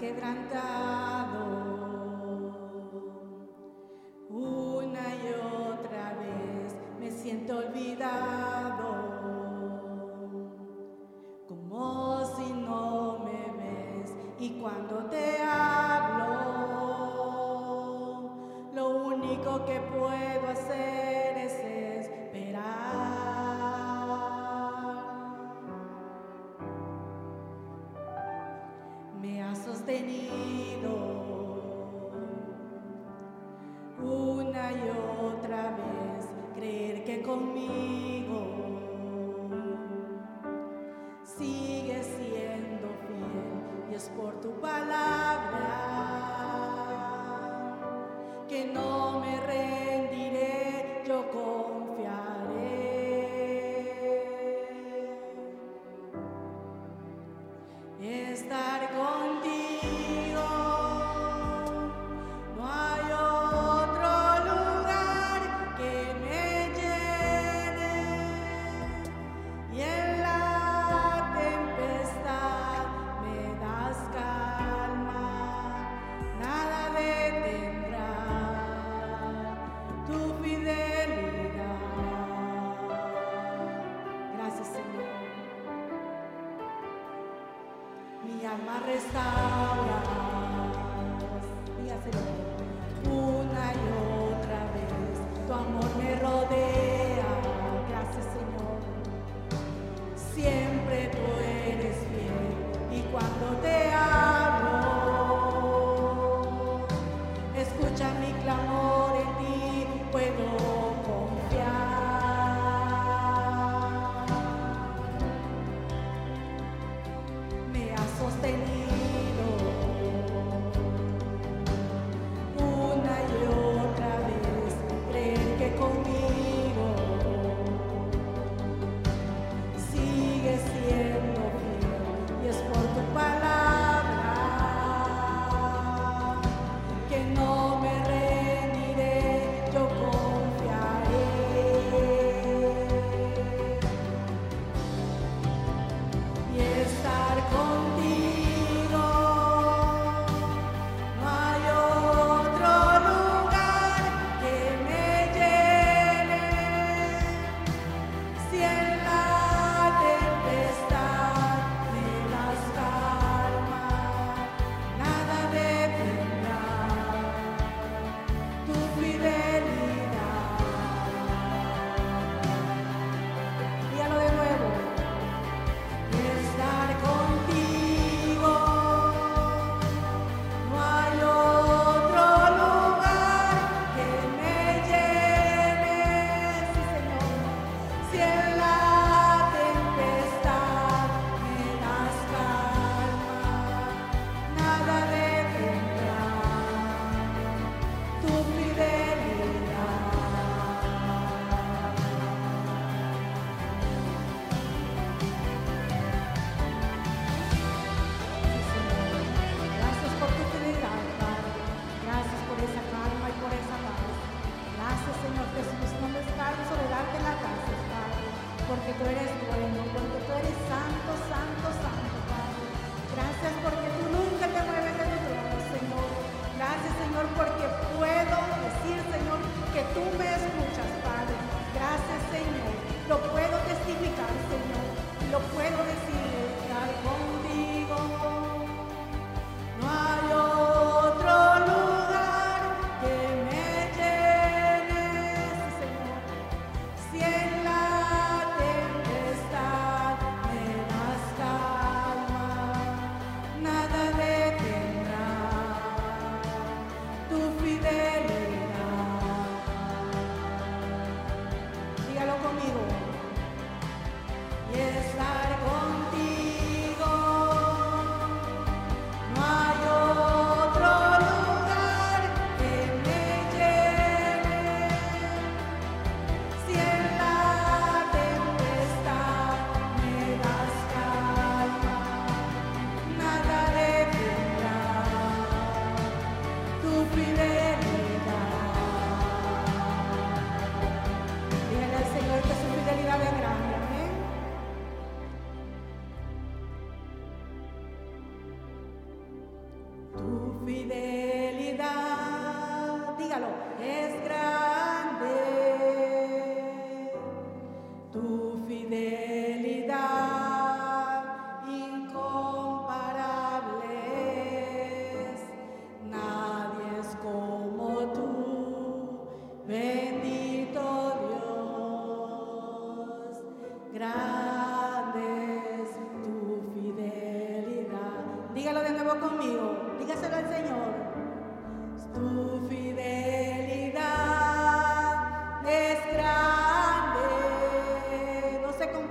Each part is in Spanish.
quebrantado. está.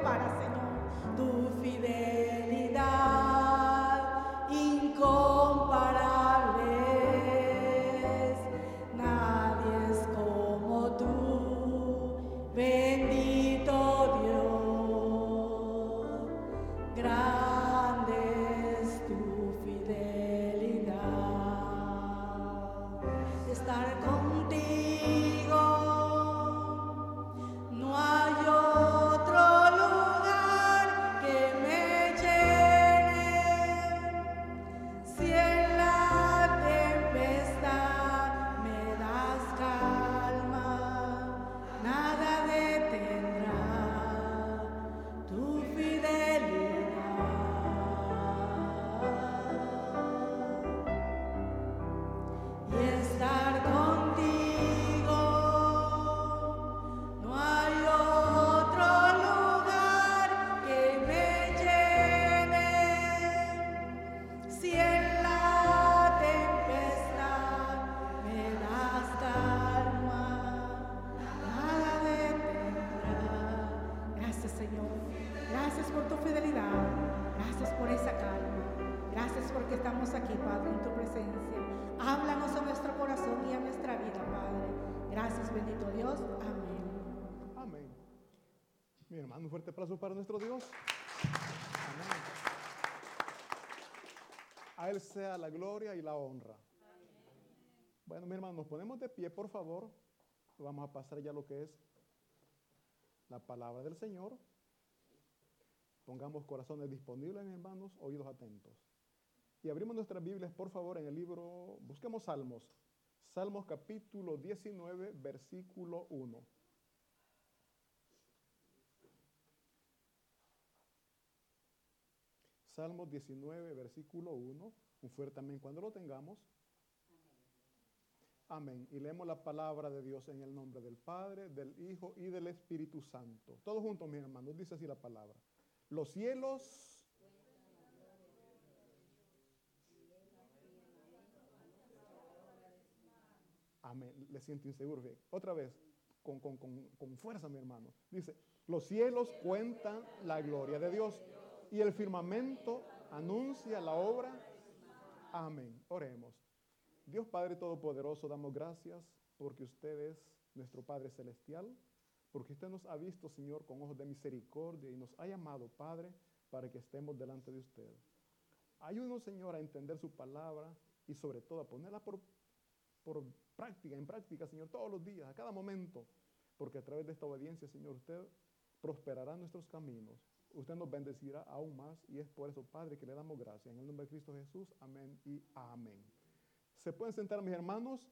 Para nuestro Dios. A Él sea la gloria y la honra. Bueno, mi hermano, nos ponemos de pie, por favor. Vamos a pasar ya lo que es la palabra del Señor. Pongamos corazones disponibles, mis hermanos, oídos atentos. Y abrimos nuestras Biblias, por favor, en el libro, busquemos Salmos. Salmos capítulo 19, versículo 1. Salmos 19, versículo 1. Un fuerte amén cuando lo tengamos. Amén. Y leemos la palabra de Dios en el nombre del Padre, del Hijo y del Espíritu Santo. Todos juntos, mis hermanos, dice así la palabra. Los cielos... Amén. Le siento inseguro. Otra vez, con, con, con, con fuerza, mi hermano. Dice, los cielos cuentan la gloria de Dios y el firmamento anuncia la obra. Amén. Oremos. Dios Padre Todopoderoso, damos gracias porque usted es nuestro Padre Celestial, porque usted nos ha visto, Señor, con ojos de misericordia y nos ha llamado, Padre, para que estemos delante de usted. Ayúdenos, Señor, a entender su palabra y sobre todo a ponerla por, por práctica, en práctica, Señor, todos los días, a cada momento, porque a través de esta obediencia, Señor, usted prosperará nuestros caminos usted nos bendecirá aún más y es por eso, Padre, que le damos gracias. En el nombre de Cristo Jesús, amén y amén. Se pueden sentar mis hermanos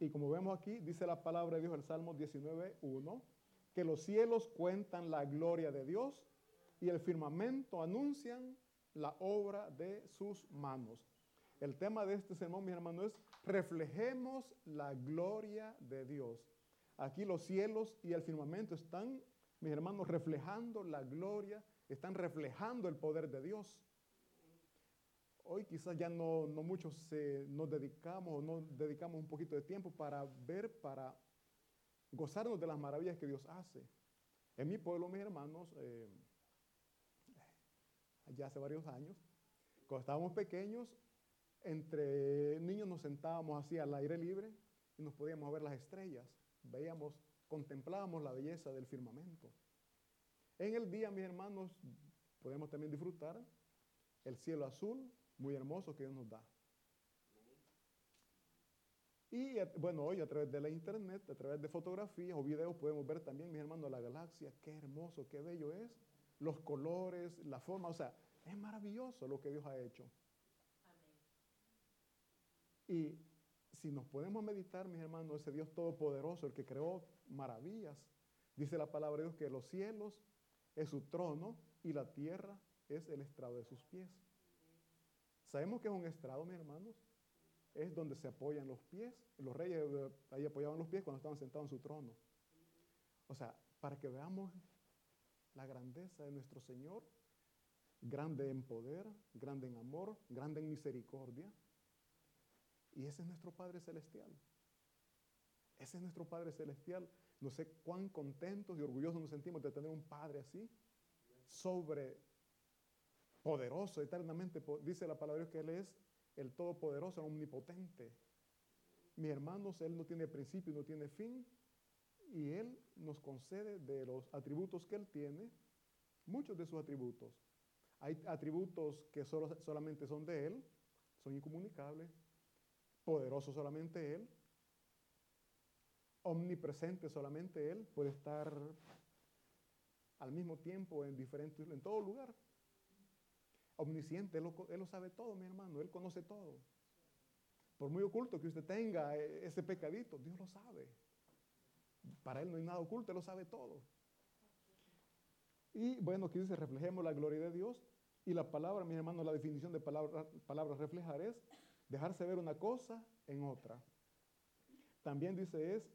y como vemos aquí, dice la palabra de Dios, el Salmo 19.1, que los cielos cuentan la gloria de Dios y el firmamento anuncian la obra de sus manos. El tema de este sermón, mis hermanos, es reflejemos la gloria de Dios. Aquí los cielos y el firmamento están mis hermanos, reflejando la gloria, están reflejando el poder de Dios. Hoy quizás ya no, no muchos nos dedicamos o no dedicamos un poquito de tiempo para ver, para gozarnos de las maravillas que Dios hace. En mi pueblo, mis hermanos, eh, ya hace varios años, cuando estábamos pequeños, entre niños nos sentábamos así al aire libre y nos podíamos ver las estrellas. Veíamos contemplábamos la belleza del firmamento. En el día, mis hermanos, podemos también disfrutar el cielo azul, muy hermoso que Dios nos da. Y bueno, hoy a través de la internet, a través de fotografías o videos, podemos ver también, mis hermanos, la galaxia, qué hermoso, qué bello es, los colores, la forma, o sea, es maravilloso lo que Dios ha hecho. Y si nos podemos meditar, mis hermanos, ese Dios todopoderoso, el que creó maravillas, dice la palabra de Dios que los cielos es su trono y la tierra es el estrado de sus pies. ¿Sabemos que es un estrado, mis hermanos? Es donde se apoyan los pies. Los reyes eh, ahí apoyaban los pies cuando estaban sentados en su trono. O sea, para que veamos la grandeza de nuestro Señor, grande en poder, grande en amor, grande en misericordia, Y ese es nuestro Padre Celestial. Ese es nuestro Padre Celestial. No sé cuán contentos y orgullosos nos sentimos de tener un Padre así, sobre poderoso, eternamente. Dice la palabra que Él es el Todopoderoso, el Omnipotente. Mis hermanos, Él no tiene principio, no tiene fin. Y Él nos concede de los atributos que Él tiene, muchos de sus atributos. Hay atributos que solo, solamente son de Él, son incomunicables. Poderoso solamente Él. Omnipresente solamente Él. Puede estar al mismo tiempo en diferentes, en todo lugar. Omnisciente, él lo, sabe todo, mi hermano, Él conoce todo. Por muy oculto que usted tenga eh, ese pecadito, Dios lo sabe. Para Él no hay nada oculto, Él lo sabe todo. Y bueno, aquí dice, reflejemos la gloria de Dios. Y la palabra, mi hermano, la definición de palabra, palabra reflejar es dejarse ver una cosa en otra. También dice es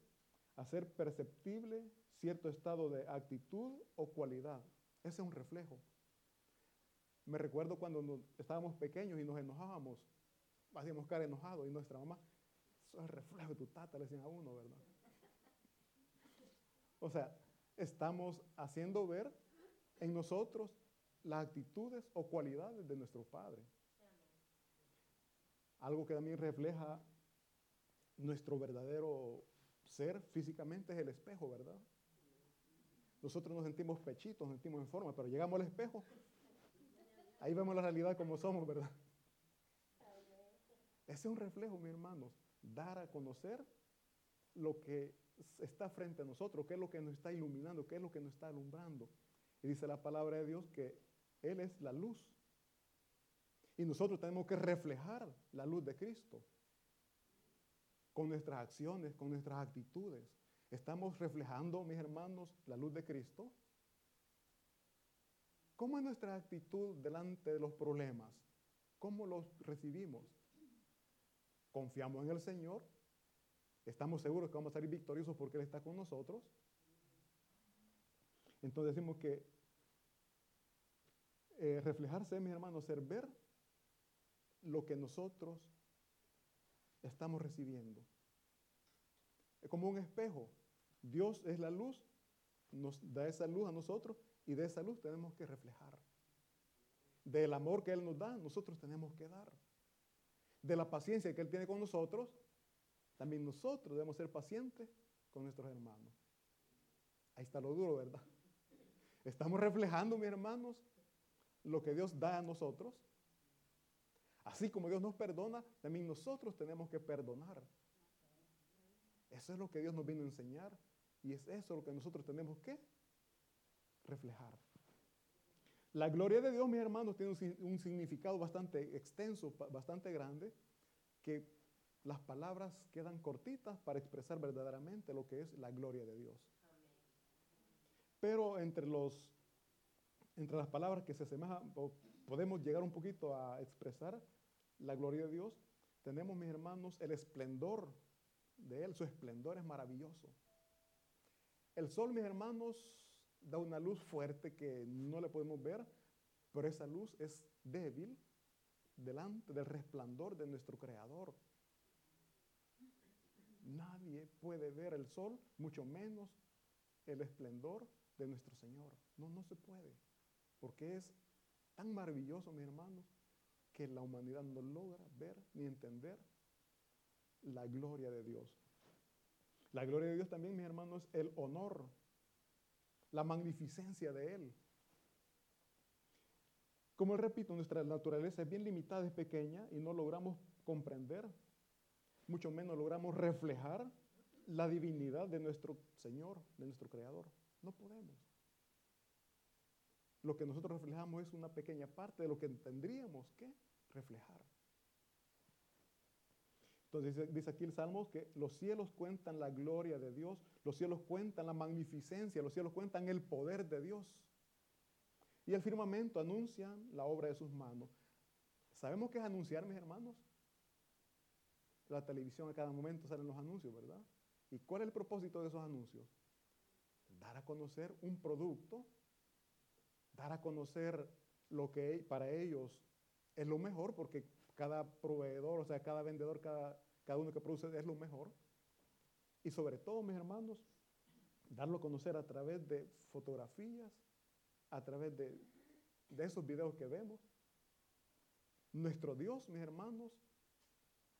hacer perceptible cierto estado de actitud o cualidad. Ese es un reflejo. Me recuerdo cuando estábamos pequeños y nos enojábamos, hacíamos cara enojado y nuestra mamá, eso es el reflejo de tu tata, le decían a uno, ¿verdad? O sea, estamos haciendo ver en nosotros las actitudes o cualidades de nuestro Padre. Algo que también refleja nuestro verdadero ser físicamente es el espejo, ¿verdad? Nosotros nos sentimos pechitos, nos sentimos en forma, pero llegamos al espejo, ahí vemos la realidad como somos, ¿verdad? Ese es un reflejo, mi hermanos, dar a conocer lo que está frente a nosotros, qué es lo que nos está iluminando, qué es lo que nos está alumbrando. Y dice la palabra de Dios que Él es la luz. Y nosotros tenemos que reflejar la luz de Cristo con nuestras acciones, con nuestras actitudes. ¿Estamos reflejando, mis hermanos, la luz de Cristo? ¿Cómo es nuestra actitud delante de los problemas? ¿Cómo los recibimos? ¿Confiamos en el Señor? ¿Estamos seguros que vamos a salir victoriosos porque Él está con nosotros? Entonces decimos que eh, reflejarse, mis hermanos, ser ver lo que nosotros estamos recibiendo. Es como un espejo. Dios es la luz, nos da esa luz a nosotros y de esa luz tenemos que reflejar. Del amor que Él nos da, nosotros tenemos que dar. De la paciencia que Él tiene con nosotros, también nosotros debemos ser pacientes con nuestros hermanos. Ahí está lo duro, ¿verdad? Estamos reflejando, mis hermanos, lo que Dios da a nosotros. Así como Dios nos perdona, también nosotros tenemos que perdonar. Eso es lo que Dios nos vino a enseñar y es eso lo que nosotros tenemos que reflejar. La gloria de Dios, mis hermanos, tiene un, significado bastante extenso, bastante grande, que las palabras quedan cortitas para expresar verdaderamente lo que es la gloria de Dios. Pero entre, los, entre las palabras que se asemejan, podemos llegar un poquito a expresar la gloria de Dios, tenemos, mis hermanos, el esplendor de Él. Su esplendor es maravilloso. El sol, mis hermanos, da una luz fuerte que no le podemos ver, pero esa luz es débil delante del resplandor de nuestro Creador. Nadie puede ver el sol, mucho menos el esplendor de nuestro Señor. No, no se puede, porque es tan maravilloso, mis hermanos, que la humanidad no logra ver ni entender la gloria de Dios. La gloria de Dios también, mis hermanos, es el honor, la magnificencia de Él. Como repito, nuestra naturaleza es bien limitada, es pequeña y no logramos comprender mucho menos logramos reflejar la divinidad de nuestro Señor, de nuestro Creador. No podemos. Lo que nosotros reflejamos es una pequeña parte de lo que tendríamos que reflejar. Entonces dice aquí el Salmo que los cielos cuentan la gloria de Dios, los cielos cuentan la magnificencia, los cielos cuentan el poder de Dios. Y el firmamento anuncian la obra de sus manos. ¿Sabemos qué es anunciar, mis hermanos? la televisión a cada momento salen los anuncios, ¿verdad? ¿Y cuál es el propósito de esos anuncios? Dar a conocer un producto, dar a conocer lo que para ellos es lo mejor, porque cada proveedor, o sea, cada vendedor, cada cada uno que produce es lo mejor. Y sobre todo, mis hermanos, darlo a conocer a través de fotografías, a través de, de esos videos que vemos. Nuestro Dios, mis hermanos,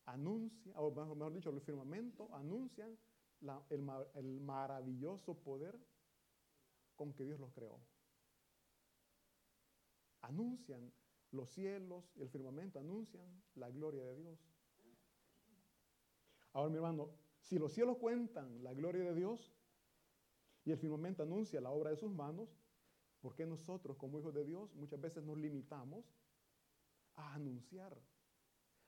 anuncia, o mejor dicho, el firmamento anuncian el, el maravilloso poder con que Dios los creó. Anuncian los cielos y el firmamento, anuncian la gloria de Dios. Ahora, mi hermano, si los cielos cuentan la gloria de Dios y el firmamento anuncia la obra de sus manos, ¿por qué nosotros como hijos de Dios muchas veces nos limitamos a anunciar,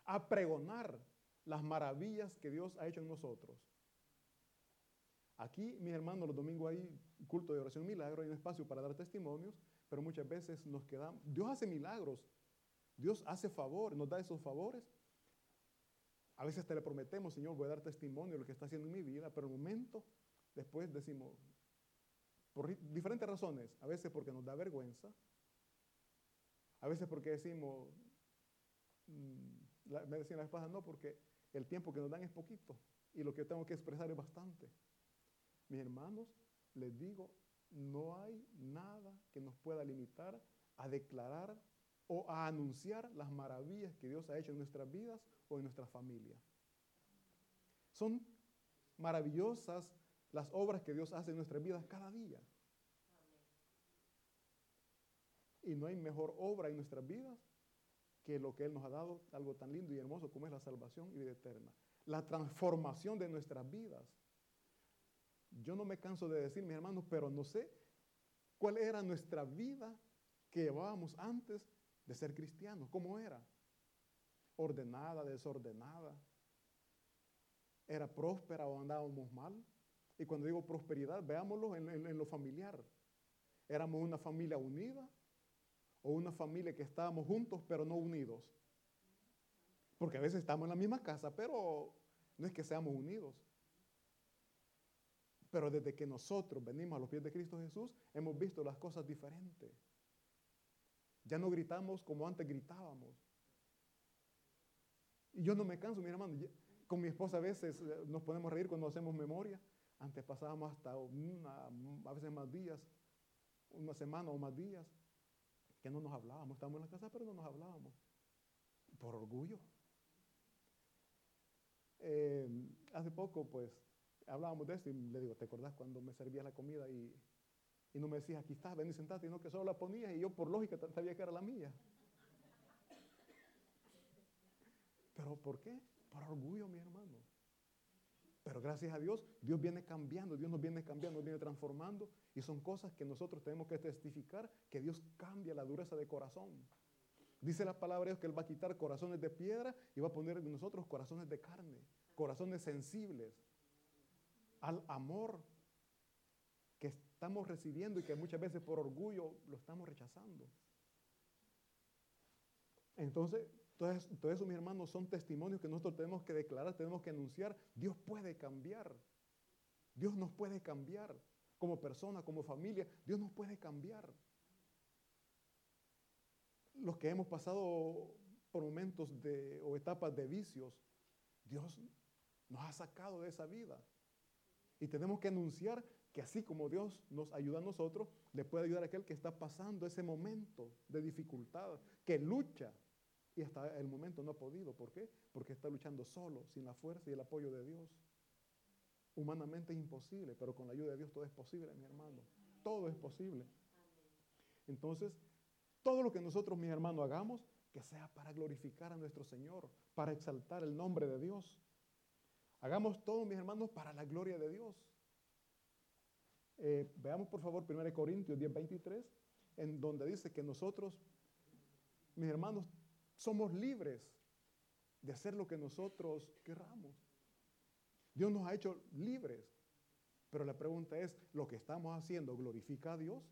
a pregonar las maravillas que Dios ha hecho en nosotros? Aquí, mis hermanos, los domingos hay culto de oración milagro, hay un espacio para dar testimonios, pero muchas veces nos quedamos. Dios hace milagros, Dios hace favor, nos da esos favores. A veces te le prometemos, Señor, voy a dar testimonio de lo que está haciendo en mi vida, pero el momento después decimos, por diferentes razones, a veces porque nos da vergüenza, a veces porque decimos, mm, me decían la esposa, no, porque el tiempo que nos dan es poquito y lo que tengo que expresar es bastante. Mis hermanos, les digo, no hay nada que nos pueda limitar a declarar o a anunciar las maravillas que Dios ha hecho en nuestras vidas o en nuestra familia. Son maravillosas las obras que Dios hace en nuestras vidas cada día. Y no hay mejor obra en nuestras vidas que lo que Él nos ha dado, algo tan lindo y hermoso como es la salvación y vida eterna. La transformación de nuestras vidas. Yo no me canso de decir, mis hermanos, pero no sé cuál era nuestra vida que llevábamos antes de ser cristianos. ¿Cómo era? Ordenada, desordenada. ¿Era próspera o andábamos mal? Y cuando digo prosperidad, veámoslo en, en lo familiar. ¿Éramos una familia unida o una familia que estábamos juntos pero no unidos? Porque a veces estamos en la misma casa, pero no es que seamos unidos. Pero desde que nosotros venimos a los pies de Cristo Jesús, hemos visto las cosas diferentes. Ya no gritamos como antes gritábamos. Y yo no me canso, mi hermano. Con mi esposa a veces eh, nos ponemos a reír cuando hacemos memoria. Antes pasábamos hasta a veces más días, una semana o más días, que no nos hablábamos. Estábamos en la casa, pero no nos hablábamos. Por orgullo. Eh, hace poco, pues, hablábamos de esto y le digo, ¿te acordás cuando me servías la comida y, no me decías, aquí estás, ven y sentate, sino que solo la ponías y yo por lógica sabía que era la mía? ¿Pero por qué? Por orgullo, mi hermano. Pero gracias a Dios, Dios viene cambiando, Dios nos viene cambiando, nos viene transformando. Y son cosas que nosotros tenemos que testificar, que Dios cambia la dureza de corazón. Dice la palabra de Dios que Él va a quitar corazones de piedra y va a poner en nosotros corazones de carne, corazones sensibles, al amor que estamos recibiendo y que muchas veces por orgullo lo estamos rechazando. Entonces, todo eso, mis hermanos, son testimonios que nosotros tenemos que declarar, tenemos que anunciar. Dios puede cambiar. Dios nos puede cambiar. Como persona, como familia, Dios nos puede cambiar. Los que hemos pasado por momentos de, o etapas de vicios, Dios nos ha sacado de esa vida. Y tenemos que anunciar que así como Dios nos ayuda a nosotros, le puede ayudar a aquel que está pasando ese momento de dificultad, que lucha y hasta el momento no ha podido. ¿Por qué? Porque está luchando solo, sin la fuerza y el apoyo de Dios. Humanamente es imposible, pero con la ayuda de Dios todo es posible, mi hermano. Todo es posible. Entonces, todo lo que nosotros, mis hermanos, hagamos, que sea para glorificar a nuestro Señor, para exaltar el nombre de Dios. Hagamos todo, mis hermanos, para la gloria de Dios. Eh, veamos por favor 1 Corintios 10, 23, en donde dice que nosotros, mis hermanos, somos libres de hacer lo que nosotros querramos. Dios nos ha hecho libres. Pero la pregunta es, ¿lo que estamos haciendo glorifica a Dios?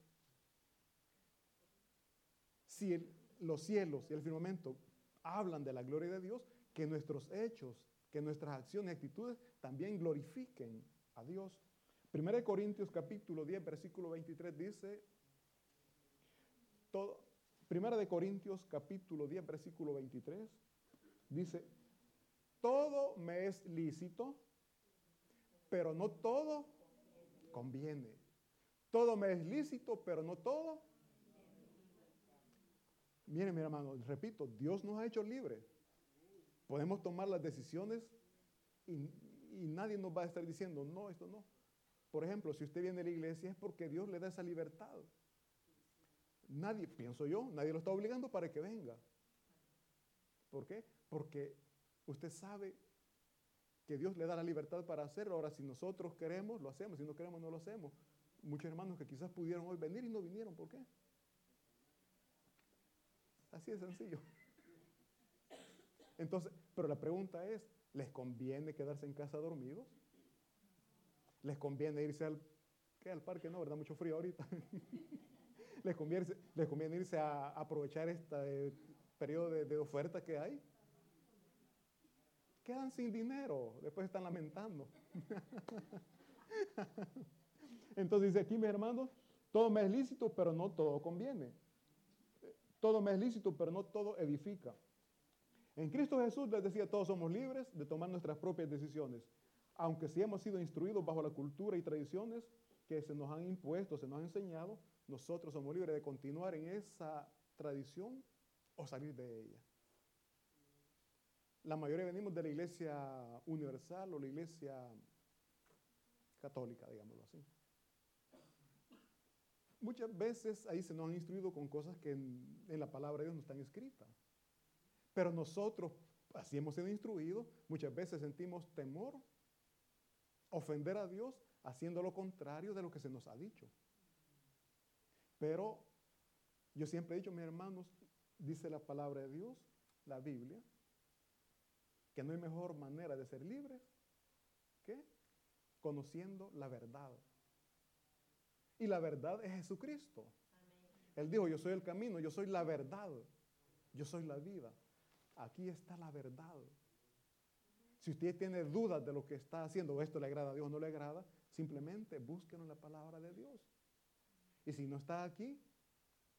Si los cielos y el firmamento hablan de la gloria de Dios, que nuestros hechos que nuestras acciones y actitudes también glorifiquen a Dios. Primera de Corintios capítulo 10, versículo 23 dice, todo, Primera de Corintios capítulo 10, versículo 23, dice, todo me es lícito, pero no todo conviene. Todo me es lícito, pero no todo. Miren, mi hermano, repito, Dios nos ha hecho libres. Podemos tomar las decisiones y, nadie nos va a estar diciendo, no, esto no. Por ejemplo, si usted viene a la iglesia es porque Dios le da esa libertad. Nadie, pienso yo, nadie lo está obligando para que venga. ¿Por qué? Porque usted sabe que Dios le da la libertad para hacerlo. Ahora, si nosotros queremos, lo hacemos. Si no queremos, no lo hacemos. Muchos hermanos que quizás pudieron hoy venir y no vinieron. ¿Por qué? Así de sencillo. Entonces, pero la pregunta es, ¿les conviene quedarse en casa dormidos? ¿Les conviene irse al, ¿qué? al parque? No, ¿verdad? Mucho frío ahorita. ¿Les, conviene, ¿Les conviene irse a aprovechar este periodo de, de oferta que hay? Quedan sin dinero, después están lamentando. Entonces dice aquí, mis hermanos, todo me es lícito, pero no todo conviene. Todo me es lícito, pero no todo edifica. En Cristo Jesús les decía, todos somos libres de tomar nuestras propias decisiones aunque sí hemos sido instruidos bajo la cultura y tradiciones que se nos han impuesto, se nos han enseñado, nosotros somos libres de continuar en esa tradición o salir de ella. La mayoría venimos de la iglesia universal o la iglesia católica, digámoslo así. Muchas veces ahí se nos han instruido con cosas que en, en la palabra de Dios no están escritas. Pero nosotros, así hemos sido instruidos, muchas veces sentimos temor ofender a Dios haciendo lo contrario de lo que se nos ha dicho. Pero yo siempre he dicho, mis hermanos, dice la palabra de Dios, la Biblia, que no hay mejor manera de ser libres que conociendo la verdad. Y la verdad es Jesucristo. Él dijo, yo soy el camino, yo soy la verdad, yo soy la vida. Aquí está la verdad. Si usted tiene dudas de lo que está haciendo, esto le agrada a Dios o no le agrada, simplemente búsquenlo en la palabra de Dios. Y si no está aquí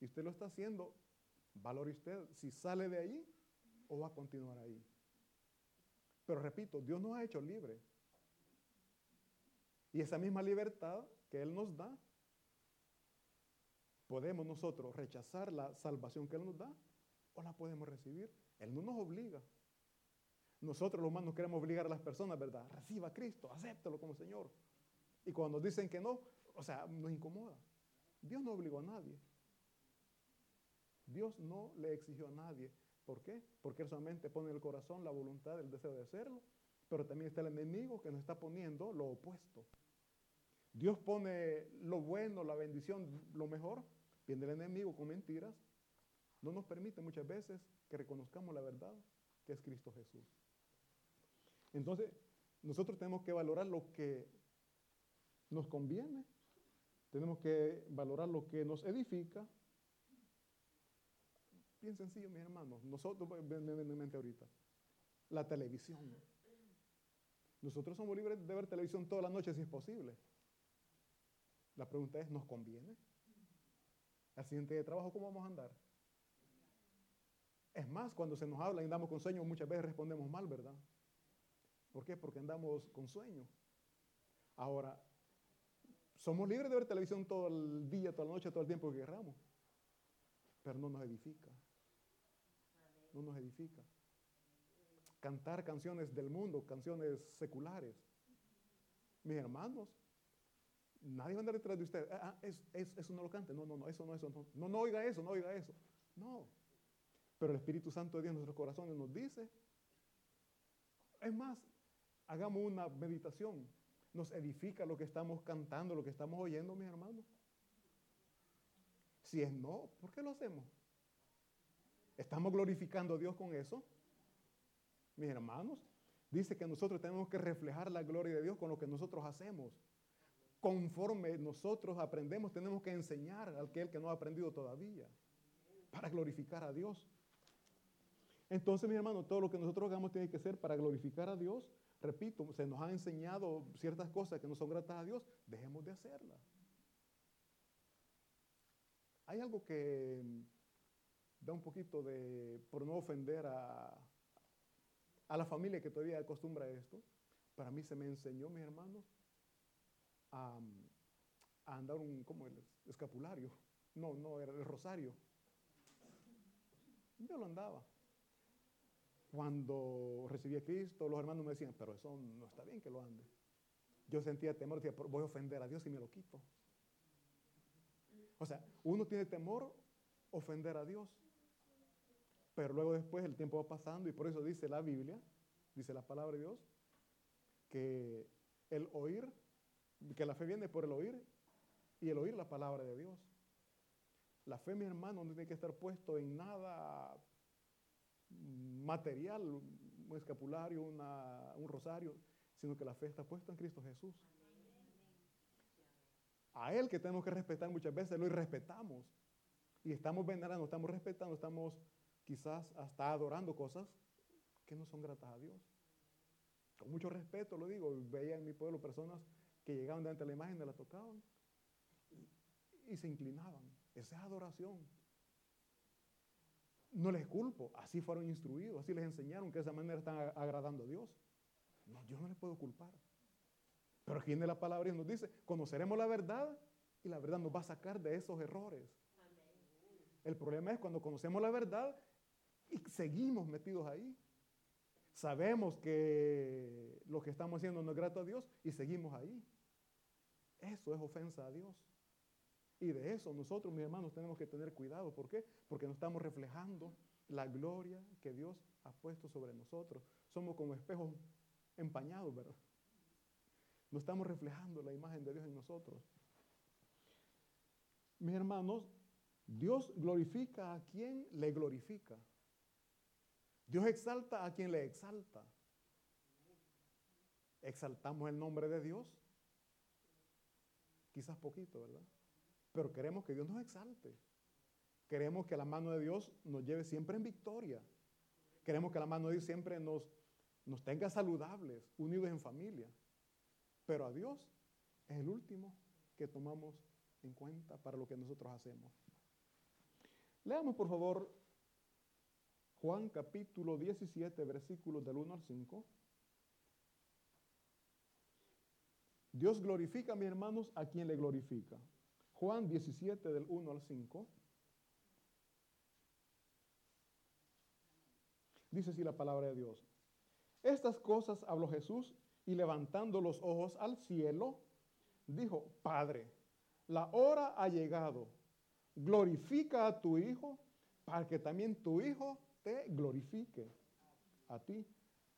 y usted lo está haciendo, valore usted si sale de ahí o va a continuar ahí. Pero repito, Dios nos ha hecho libres. Y esa misma libertad que Él nos da, podemos nosotros rechazar la salvación que Él nos da o la podemos recibir. Él no nos obliga. Nosotros los humanos queremos obligar a las personas, ¿verdad? Reciba a Cristo, acéptelo como Señor. Y cuando nos dicen que no, o sea, nos incomoda. Dios no obligó a nadie. Dios no le exigió a nadie. ¿Por qué? Porque Él solamente pone en el corazón la voluntad, el deseo de hacerlo. Pero también está el enemigo que nos está poniendo lo opuesto. Dios pone lo bueno, la bendición, lo mejor. Viene el enemigo con mentiras. No nos permite muchas veces que reconozcamos la verdad, que es Cristo Jesús. Entonces, nosotros tenemos que valorar lo que nos conviene, tenemos que valorar lo que nos edifica. Bien sencillo, mis hermanos. Nosotros, en mente ahorita, la televisión. Nosotros somos libres de ver televisión toda la noche si es posible. La pregunta es, ¿nos conviene? Al siguiente de trabajo, ¿cómo vamos a andar? Es más, cuando se nos habla y andamos con sueño, muchas veces respondemos mal, ¿verdad? ¿Por qué? Porque andamos con sueño. Ahora, somos libres de ver televisión todo el día, toda la noche, todo el tiempo que queramos. Pero no nos edifica. No nos edifica. Cantar canciones del mundo, canciones seculares. Mis hermanos, nadie va a andar detrás de usted. Ah, ah eso no lo cante. No, no, no, eso no, eso no. No, no oiga eso, no oiga eso. No. Pero el Espíritu Santo de Dios en nuestros corazones nos dice. Es más, hagamos una meditación. Nos edifica lo que estamos cantando, lo que estamos oyendo, mis hermanos. Si es no, ¿por qué lo hacemos? ¿Estamos glorificando a Dios con eso? Mis hermanos, dice que nosotros tenemos que reflejar la gloria de Dios con lo que nosotros hacemos. Conforme nosotros aprendemos, tenemos que enseñar al que, el que no ha aprendido todavía para glorificar a Dios. Entonces, mis hermanos, todo lo que nosotros hagamos tiene que ser para glorificar a Dios repito, se nos han enseñado ciertas cosas que no son gratas a Dios, dejemos de hacerlas. Hay algo que da un poquito de, por no ofender a, a la familia que todavía acostumbra a esto, para mí se me enseñó, mis hermanos, a, andar un, como el escapulario. No, no, era el rosario. Yo lo andaba. Cuando recibí a Cristo, los hermanos me decían, pero eso no está bien que lo ande. Yo sentía temor, decía, voy a ofender a Dios y me lo quito. O sea, uno tiene temor ofender a Dios. Pero luego después el tiempo va pasando y por eso dice la Biblia, dice la palabra de Dios, que el oír, que la fe viene por el oír y el oír la palabra de Dios. La fe, mi hermano, no tiene que estar puesto en nada material, un escapulario, un rosario, sino que la fe está puesta en Cristo Jesús. A Él que tenemos que respetar muchas veces, lo irrespetamos. Y estamos venerando, estamos respetando, estamos quizás hasta adorando cosas que no son gratas a Dios. Con mucho respeto lo digo, veía en mi pueblo personas que llegaban delante de la imagen, la tocaban y, y se inclinaban. Esa es adoración. No les culpo, así fueron instruidos, así les enseñaron que de esa manera están agradando a Dios. No, yo no les puedo culpar. Pero aquí en la palabra nos dice, conoceremos la verdad y la verdad nos va a sacar de esos errores. El problema es cuando conocemos la verdad y seguimos metidos ahí. Sabemos que lo que estamos haciendo no es grato a Dios y seguimos ahí. Eso es ofensa a Dios. Y de eso nosotros, mis hermanos, tenemos que tener cuidado. ¿Por qué? Porque no estamos reflejando la gloria que Dios ha puesto sobre nosotros. Somos como espejos empañados, ¿verdad? No estamos reflejando la imagen de Dios en nosotros. Mis hermanos, Dios glorifica a quien le glorifica. Dios exalta a quien le exalta. Exaltamos el nombre de Dios. Quizás poquito, ¿verdad? Pero queremos que Dios nos exalte. Queremos que la mano de Dios nos lleve siempre en victoria. Queremos que la mano de Dios siempre nos, nos tenga saludables, unidos en familia. Pero a Dios es el último que tomamos en cuenta para lo que nosotros hacemos. Leamos por favor Juan capítulo 17, versículos del 1 al 5. Dios glorifica, mis hermanos, a quien le glorifica. Juan 17 del 1 al 5. Dice así la palabra de Dios. Estas cosas habló Jesús y levantando los ojos al cielo, dijo, Padre, la hora ha llegado, glorifica a tu Hijo para que también tu Hijo te glorifique a ti,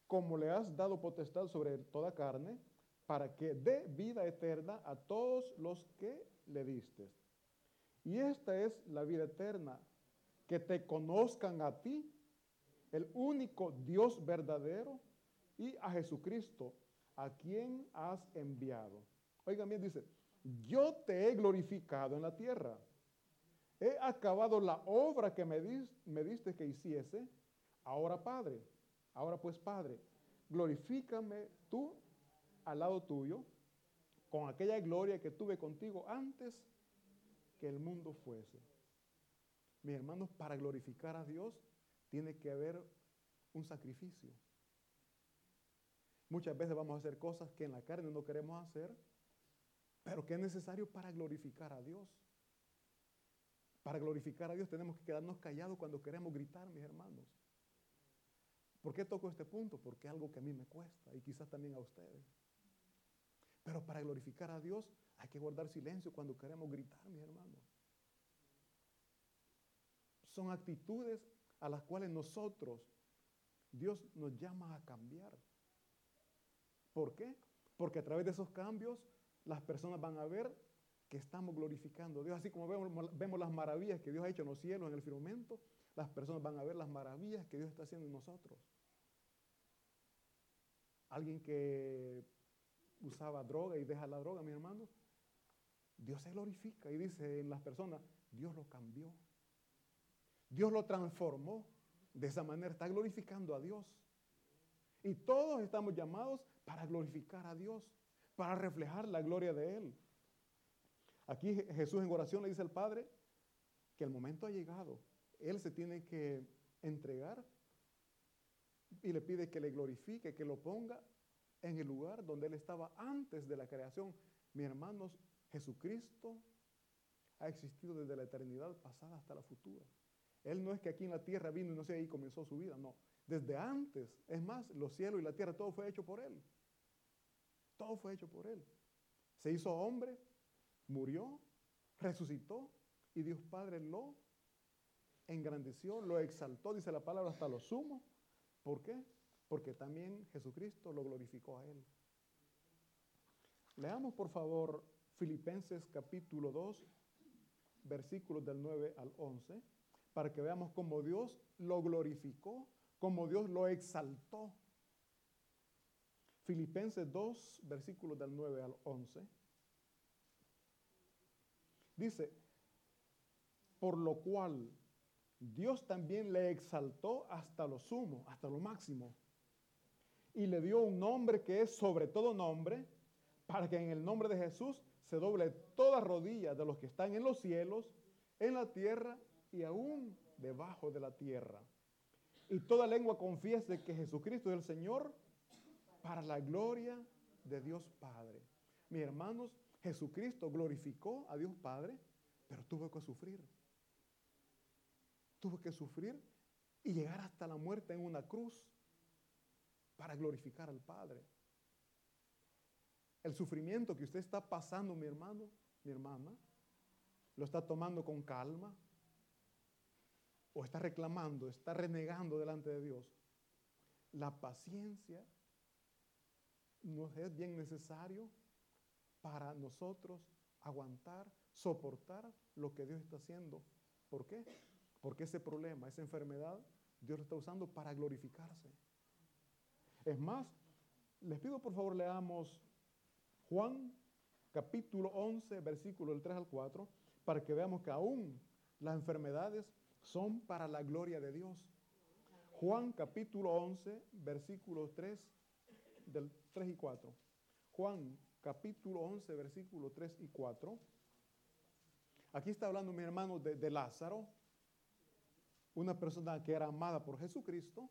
como le has dado potestad sobre toda carne, para que dé vida eterna a todos los que le diste. Y esta es la vida eterna, que te conozcan a ti, el único Dios verdadero, y a Jesucristo, a quien has enviado. Oigan bien, dice, yo te he glorificado en la tierra. He acabado la obra que me, me diste que hiciese. Ahora, Padre, ahora pues, Padre, glorifícame tú al lado tuyo con aquella gloria que tuve contigo antes que el mundo fuese. Mis hermanos, para glorificar a Dios tiene que haber un sacrificio. Muchas veces vamos a hacer cosas que en la carne no queremos hacer, pero que es necesario para glorificar a Dios. Para glorificar a Dios tenemos que quedarnos callados cuando queremos gritar, mis hermanos. ¿Por qué toco este punto? Porque algo que a mí me cuesta y quizás también a ustedes. Pero para glorificar a Dios hay que guardar silencio cuando queremos gritar, mis hermanos. Son actitudes a las cuales nosotros, Dios nos llama a cambiar. ¿Por qué? Porque a través de esos cambios las personas van a ver que estamos glorificando a Dios. Así como vemos, vemos, las maravillas que Dios ha hecho en los cielos, en el firmamento, las personas van a ver las maravillas que Dios está haciendo en nosotros. Alguien que usaba droga y deja la droga, mi hermano, Dios se glorifica y dice en las personas, Dios lo cambió. Dios lo transformó. De esa manera está glorificando a Dios. Y todos estamos llamados para glorificar a Dios, para reflejar la gloria de Él. Aquí Jesús en oración le dice al Padre que el momento ha llegado. Él se tiene que entregar y le pide que le glorifique, que lo ponga en el lugar donde él estaba antes de la creación. Mis hermanos, Jesucristo ha existido desde la eternidad pasada hasta la futura. Él no es que aquí en la tierra vino y no sé, ahí comenzó su vida, no. Desde antes, es más, los cielos y la tierra, todo fue hecho por Él. Todo fue hecho por Él. Se hizo hombre, murió, resucitó y Dios Padre lo engrandeció, lo exaltó, dice la palabra, hasta lo sumo. ¿Por qué? Porque también Jesucristo lo glorificó a Él. Leamos por favor Filipenses capítulo 2, versículos del 9 al 11, para que veamos cómo Dios lo glorificó, cómo Dios lo exaltó. Filipenses 2, versículos del 9 al 11. Dice, por lo cual Dios también le exaltó hasta lo sumo, hasta lo máximo, y le dio un nombre que es sobre todo nombre, para que en el nombre de Jesús se doble toda rodilla de los que están en los cielos, en la tierra y aún debajo de la tierra. Y toda lengua confiese que Jesucristo es el Señor para la gloria de Dios Padre. Mis hermanos, Jesucristo glorificó a Dios Padre, pero tuvo que sufrir. Tuvo que sufrir y llegar hasta la muerte en una cruz para glorificar al Padre. El sufrimiento que usted está pasando, mi hermano, mi hermana, lo está tomando con calma o está reclamando, está renegando delante de Dios. La paciencia nos es bien necesario para nosotros aguantar, soportar lo que Dios está haciendo. ¿Por qué? Porque ese problema, esa enfermedad, Dios lo está usando para glorificarse. Es más, les pido por favor leamos Juan capítulo 11, versículo del 3 al 4, para que veamos que aún las enfermedades son para la gloria de Dios. Juan capítulo 11, versículos 3, del 3 y 4. Juan capítulo 11, versículo 3 y 4. Aquí está hablando mi hermano de, de Lázaro, una persona que era amada por Jesucristo,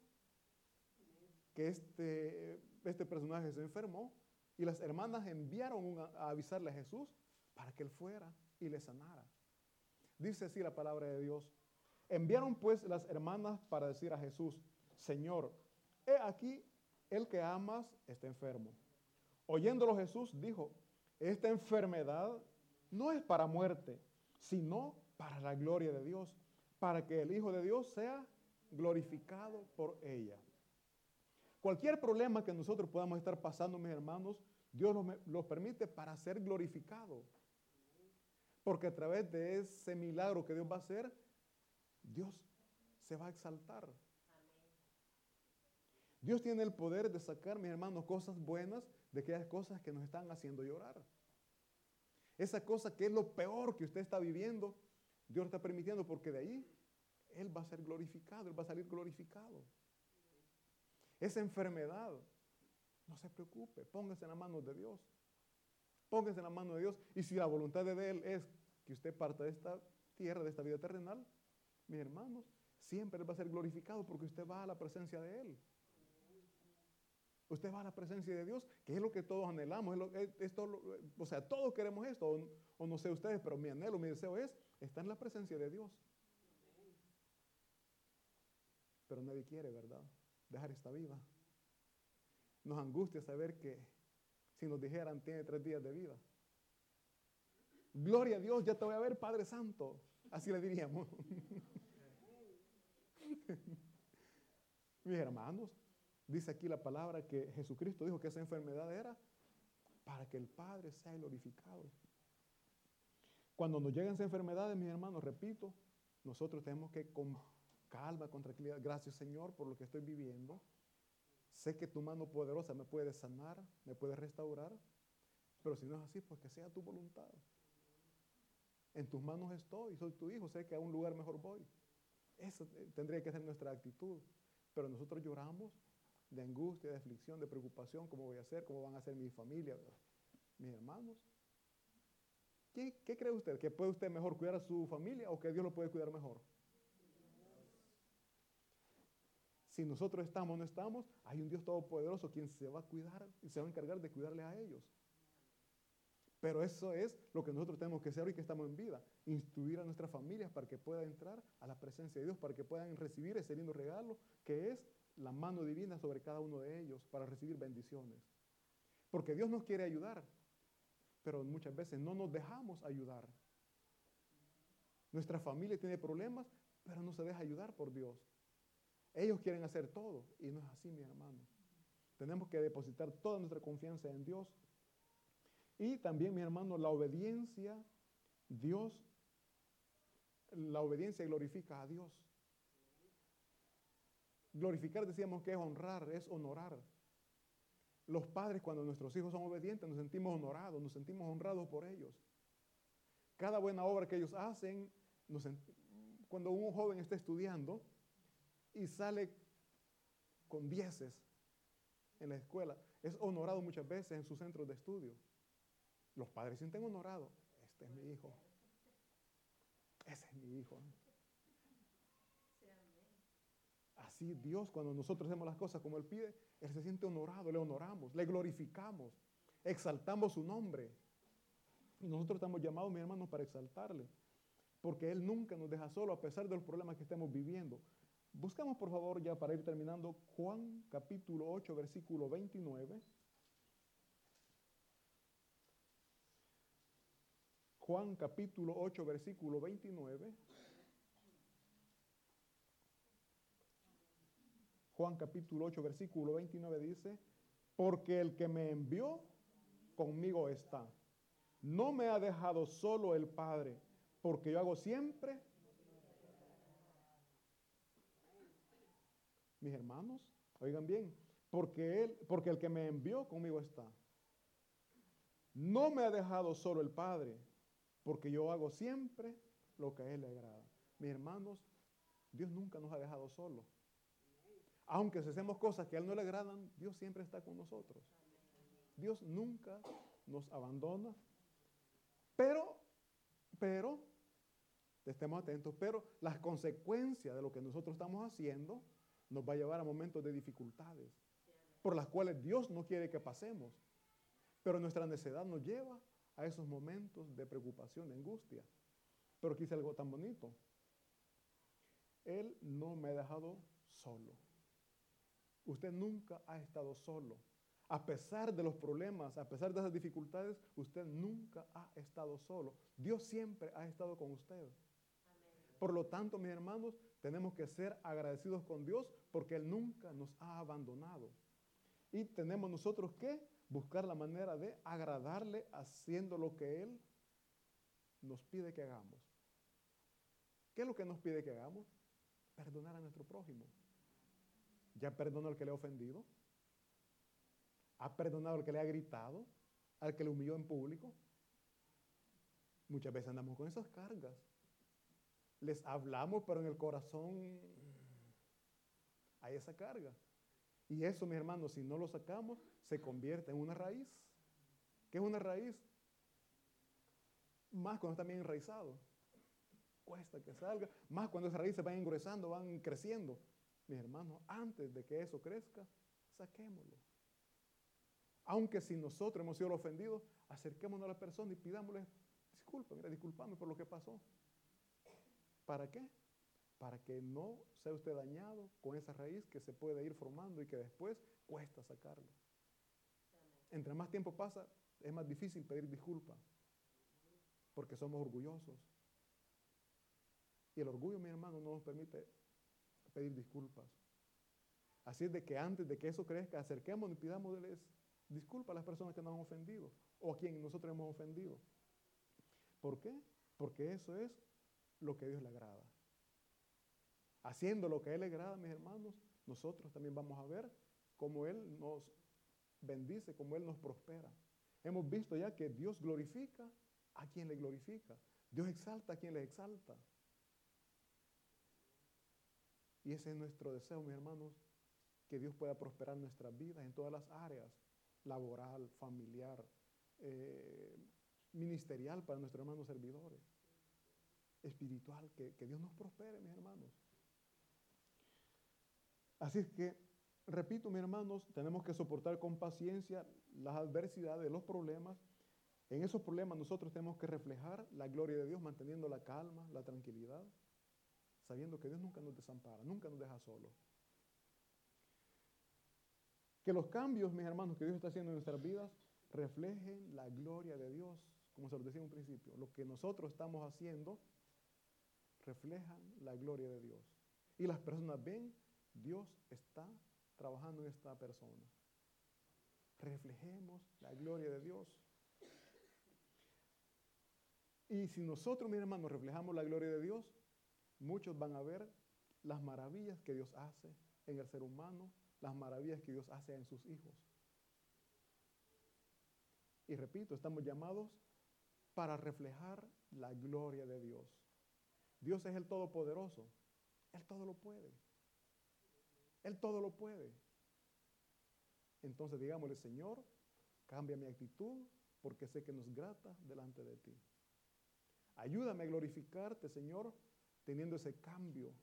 que este, este personaje se enfermó y las hermanas enviaron a avisarle a Jesús para que él fuera y le sanara. Dice así la palabra de Dios. Enviaron pues las hermanas para decir a Jesús, Señor, he aquí el que amas está enfermo. Oyéndolo Jesús dijo, esta enfermedad no es para muerte, sino para la gloria de Dios, para que el Hijo de Dios sea glorificado por ella. Cualquier problema que nosotros podamos estar pasando, mis hermanos, Dios los, permite para ser glorificado. Porque a través de ese milagro que Dios va a hacer, Dios se va a exaltar. Dios tiene el poder de sacar, mis hermanos, cosas buenas de aquellas cosas que nos están haciendo llorar. Esa cosa que es lo peor que usted está viviendo, Dios está permitiendo porque de ahí Él va a ser glorificado, Él va a salir glorificado. Esa enfermedad no se preocupe, póngase en la mano de Dios. Póngase en la mano de Dios. Y si la voluntad de Él es que usted parta de esta tierra, de esta vida terrenal, mis hermanos, siempre va a ser glorificado porque usted va a la presencia de Él. Usted va a la presencia de Dios, que es lo que todos anhelamos. o sea, todos queremos esto, o, no sé ustedes, pero mi anhelo, mi deseo es estar en la presencia de Dios. Pero nadie quiere, ¿verdad? Dejar esta vida. Nos angustia saber que si nos dijeran tiene tres días de vida. Gloria a Dios, ya te voy a ver, Padre Santo. Así le diríamos. Mis hermanos, dice aquí la palabra que Jesucristo dijo que esa enfermedad era para que el Padre sea glorificado. Cuando nos llegan esas enfermedades, mis hermanos, repito, nosotros tenemos que calma, con tranquilidad, gracias Señor por lo que estoy viviendo. Sé que tu mano poderosa me puede sanar, me puede restaurar, pero si no es así, pues que sea tu voluntad. En tus manos estoy, soy tu hijo, sé que a un lugar mejor voy. Eso tendría que ser nuestra actitud. Pero nosotros lloramos de angustia, de aflicción, de preocupación, cómo voy a hacer, cómo van a ser mi familia, mis hermanos. ¿Qué, ¿Qué, cree usted? ¿Que puede usted mejor cuidar a su familia o que Dios lo puede cuidar mejor? Si nosotros estamos o no estamos, hay un Dios todopoderoso quien se va a cuidar y se va a encargar de cuidarle a ellos. Pero eso es lo que nosotros tenemos que hacer hoy que estamos en vida. Instruir a nuestras familias para que puedan entrar a la presencia de Dios, para que puedan recibir ese lindo regalo que es la mano divina sobre cada uno de ellos para recibir bendiciones. Porque Dios nos quiere ayudar, pero muchas veces no nos dejamos ayudar. Nuestra familia tiene problemas, pero no se deja ayudar por Dios. Ellos quieren hacer todo y no es así, mi hermano. Tenemos que depositar toda nuestra confianza en Dios. Y también, mi hermano, la obediencia, Dios, la obediencia glorifica a Dios. Glorificar decíamos que es honrar, es honorar. Los padres cuando nuestros hijos son obedientes nos sentimos honorados, nos sentimos honrados por ellos. Cada buena obra que ellos hacen, cuando un joven está estudiando y sale con dieces en la escuela, es honorado muchas veces en sus centros de estudio. Los padres sienten honorados. Este es mi hijo. Ese es mi hijo. Así Dios, cuando nosotros hacemos las cosas como Él pide, Él se siente honorado, le honoramos, le glorificamos, exaltamos su nombre. Y nosotros estamos llamados, mi hermano, para exaltarle. Porque Él nunca nos deja solo a pesar de los problemas que estemos viviendo. Buscamos, por favor, ya para ir terminando, Juan capítulo 8, versículo 29. Juan capítulo 8, versículo 29. Juan capítulo 8, versículo 29 dice, porque el que me envió conmigo está. No me ha dejado solo el Padre, porque yo hago siempre. Mis hermanos, oigan bien, porque él, porque el que me envió conmigo está. No me ha dejado solo el Padre, porque yo hago siempre lo que a Él le agrada. Mis hermanos, Dios nunca nos ha dejado solos. Aunque hacemos cosas que a Él no le agradan, Dios siempre está con nosotros. Dios nunca nos abandona. Pero, pero, estemos atentos, pero las consecuencias de lo que nosotros estamos haciendo nos va a llevar a momentos de dificultades, por las cuales Dios no quiere que pasemos. Pero nuestra necedad nos lleva a esos momentos de preocupación, de angustia. Pero quise algo tan bonito. Él no me ha dejado solo. Usted nunca ha estado solo. A pesar de los problemas, a pesar de esas dificultades, usted nunca ha estado solo. Dios siempre ha estado con usted. Por lo tanto, mis hermanos, tenemos que ser agradecidos con Dios porque Él nunca nos ha abandonado. Y tenemos nosotros que buscar la manera de agradarle haciendo lo que Él nos pide que hagamos. ¿Qué es lo que nos pide que hagamos? Perdonar a nuestro prójimo. ¿Ya perdonó al que le ha ofendido? ¿Ha perdonado al que le ha gritado? ¿Al que le humilló en público? Muchas veces andamos con esas cargas. Les hablamos, pero en el corazón hay esa carga. Y eso, mis hermanos, si no lo sacamos, se convierte en una raíz. ¿Qué es una raíz? Más cuando está bien enraizado. Cuesta que salga. Más cuando esas raíces van engruesando, van creciendo. Mis hermanos, antes de que eso crezca, saquémoslo. Aunque si nosotros hemos sido ofendidos, acerquémonos a la persona y pidámosle disculpa, mira, disculpame por lo que pasó. ¿Para qué? Para que no sea usted dañado con esa raíz que se puede ir formando y que después cuesta sacarlo. Entre más tiempo pasa, es más difícil pedir disculpas, porque somos orgullosos. Y el orgullo, mi hermano, no nos permite pedir disculpas. Así es de que antes de que eso crezca, acerquémonos y pidámosles disculpas a las personas que nos han ofendido o a quien nosotros hemos ofendido. ¿Por qué? Porque eso es lo que Dios le agrada haciendo lo que a Él le agrada, mis hermanos, nosotros también vamos a ver cómo Él nos bendice, cómo Él nos prospera. Hemos visto ya que Dios glorifica a quien le glorifica. Dios exalta a quien le exalta. Y ese es nuestro deseo, mis hermanos, que Dios pueda prosperar nuestras vidas en todas las áreas, laboral, familiar, eh, ministerial para nuestros hermanos servidores, espiritual, que, que Dios nos prospere, mis hermanos. Así es que, repito, mis hermanos, tenemos que soportar con paciencia las adversidades, los problemas. En esos problemas nosotros tenemos que reflejar la gloria de Dios, manteniendo la calma, la tranquilidad, sabiendo que Dios nunca nos desampara, nunca nos deja solos. Que los cambios, mis hermanos, que Dios está haciendo en nuestras vidas reflejen la gloria de Dios, como se lo decía en un principio. Lo que nosotros estamos haciendo reflejan la gloria de Dios. Y las personas ven, Dios está trabajando en esta persona. Reflejemos la gloria de Dios. Y si nosotros, mis hermanos, reflejamos la gloria de Dios, muchos van a ver las maravillas que Dios hace en el ser humano, las maravillas que Dios hace en sus hijos. Y repito, estamos llamados para reflejar la gloria de Dios. Dios es el Todopoderoso. Él todo lo puede. Él todo lo puede. Entonces digámosle, Señor, cambia mi actitud porque sé que no es grata delante de ti. Ayúdame a glorificarte, Señor, teniendo ese cambio,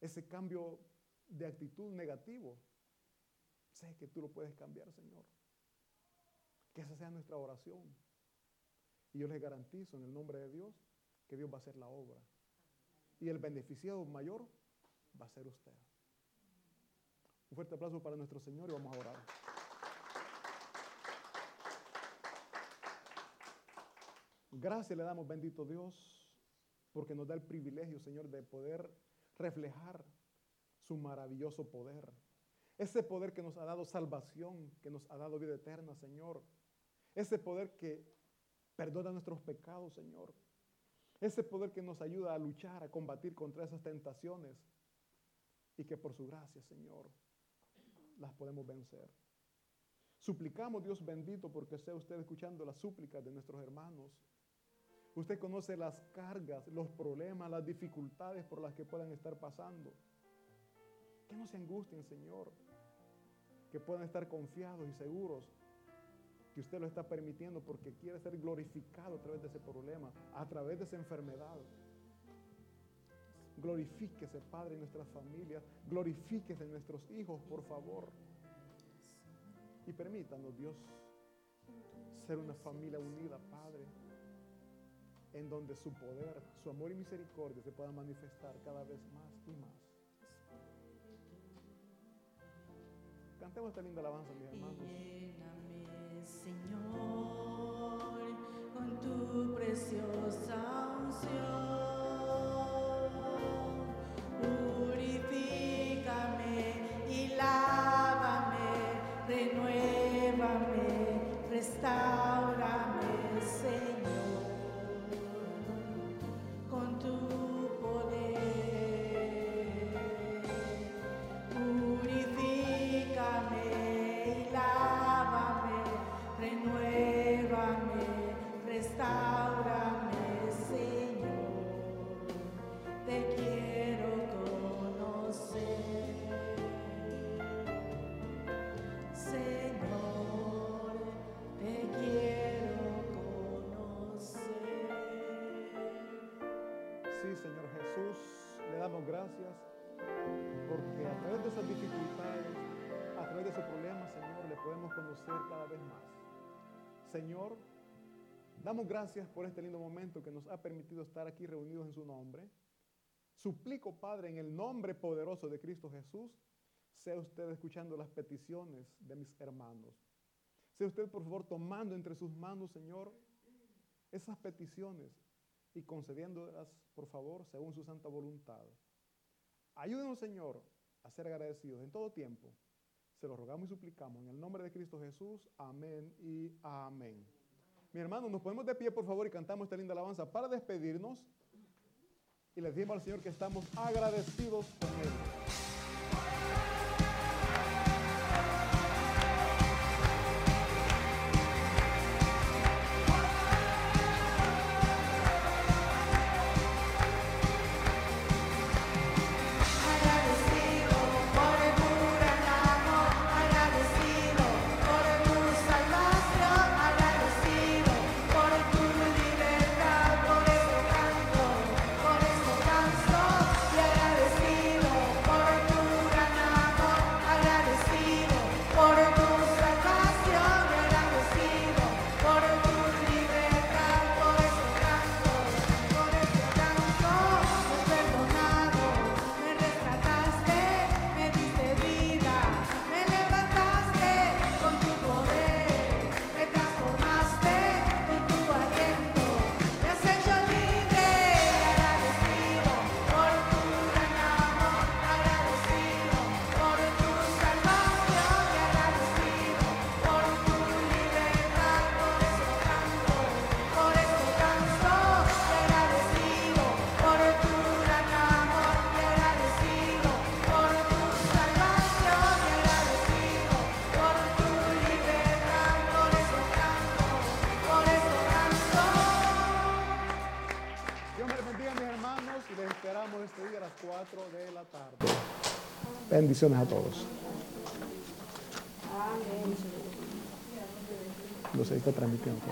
ese cambio de actitud negativo. Sé que tú lo puedes cambiar, Señor. Que esa sea nuestra oración. Y yo les garantizo en el nombre de Dios que Dios va a hacer la obra. Y el beneficiado mayor va a ser usted. Un fuerte aplauso para nuestro Señor y vamos a orar. Gracias le damos, bendito Dios, porque nos da el privilegio, Señor, de poder reflejar su maravilloso poder. Ese poder que nos ha dado salvación, que nos ha dado vida eterna, Señor. Ese poder que perdona nuestros pecados, Señor. Ese poder que nos ayuda a luchar, a combatir contra esas tentaciones. Y que por su gracia, Señor, las podemos vencer. Suplicamos, Dios bendito, porque sea usted escuchando las súplicas de nuestros hermanos. Usted conoce las cargas, los problemas, las dificultades por las que puedan estar pasando. Que no se angustien, Señor. Que puedan estar confiados y seguros que usted lo está permitiendo porque quiere ser glorificado a través de ese problema, a través de esa enfermedad. Glorifíquese, Padre, en nuestras familias. Glorifíquese en nuestros hijos, por favor. Y permítanos, Dios, ser una familia unida, Padre, en donde su poder, su amor y misericordia se puedan manifestar cada vez más y más. Cantemos esta linda alabanza, mis hermanos. Lléname, Señor, con tu preciosa unción. está. Señor, damos gracias por este lindo momento que nos ha permitido estar aquí reunidos en su nombre. Suplico, Padre, en el nombre poderoso de Cristo Jesús, sea usted escuchando las peticiones de mis hermanos. Sea usted, por favor, tomando entre sus manos, Señor, esas peticiones y concediéndolas, por favor, según su santa voluntad. Ayúdenos, Señor, a ser agradecidos en todo tiempo. Se lo rogamos y suplicamos en el nombre de Cristo Jesús. Amén y amén. Mi hermano, nos ponemos de pie, por favor, y cantamos esta linda alabanza para despedirnos. Y les decimos al Señor que estamos agradecidos con Él. Bendiciones a todos. Lo sé, está transmitiendo.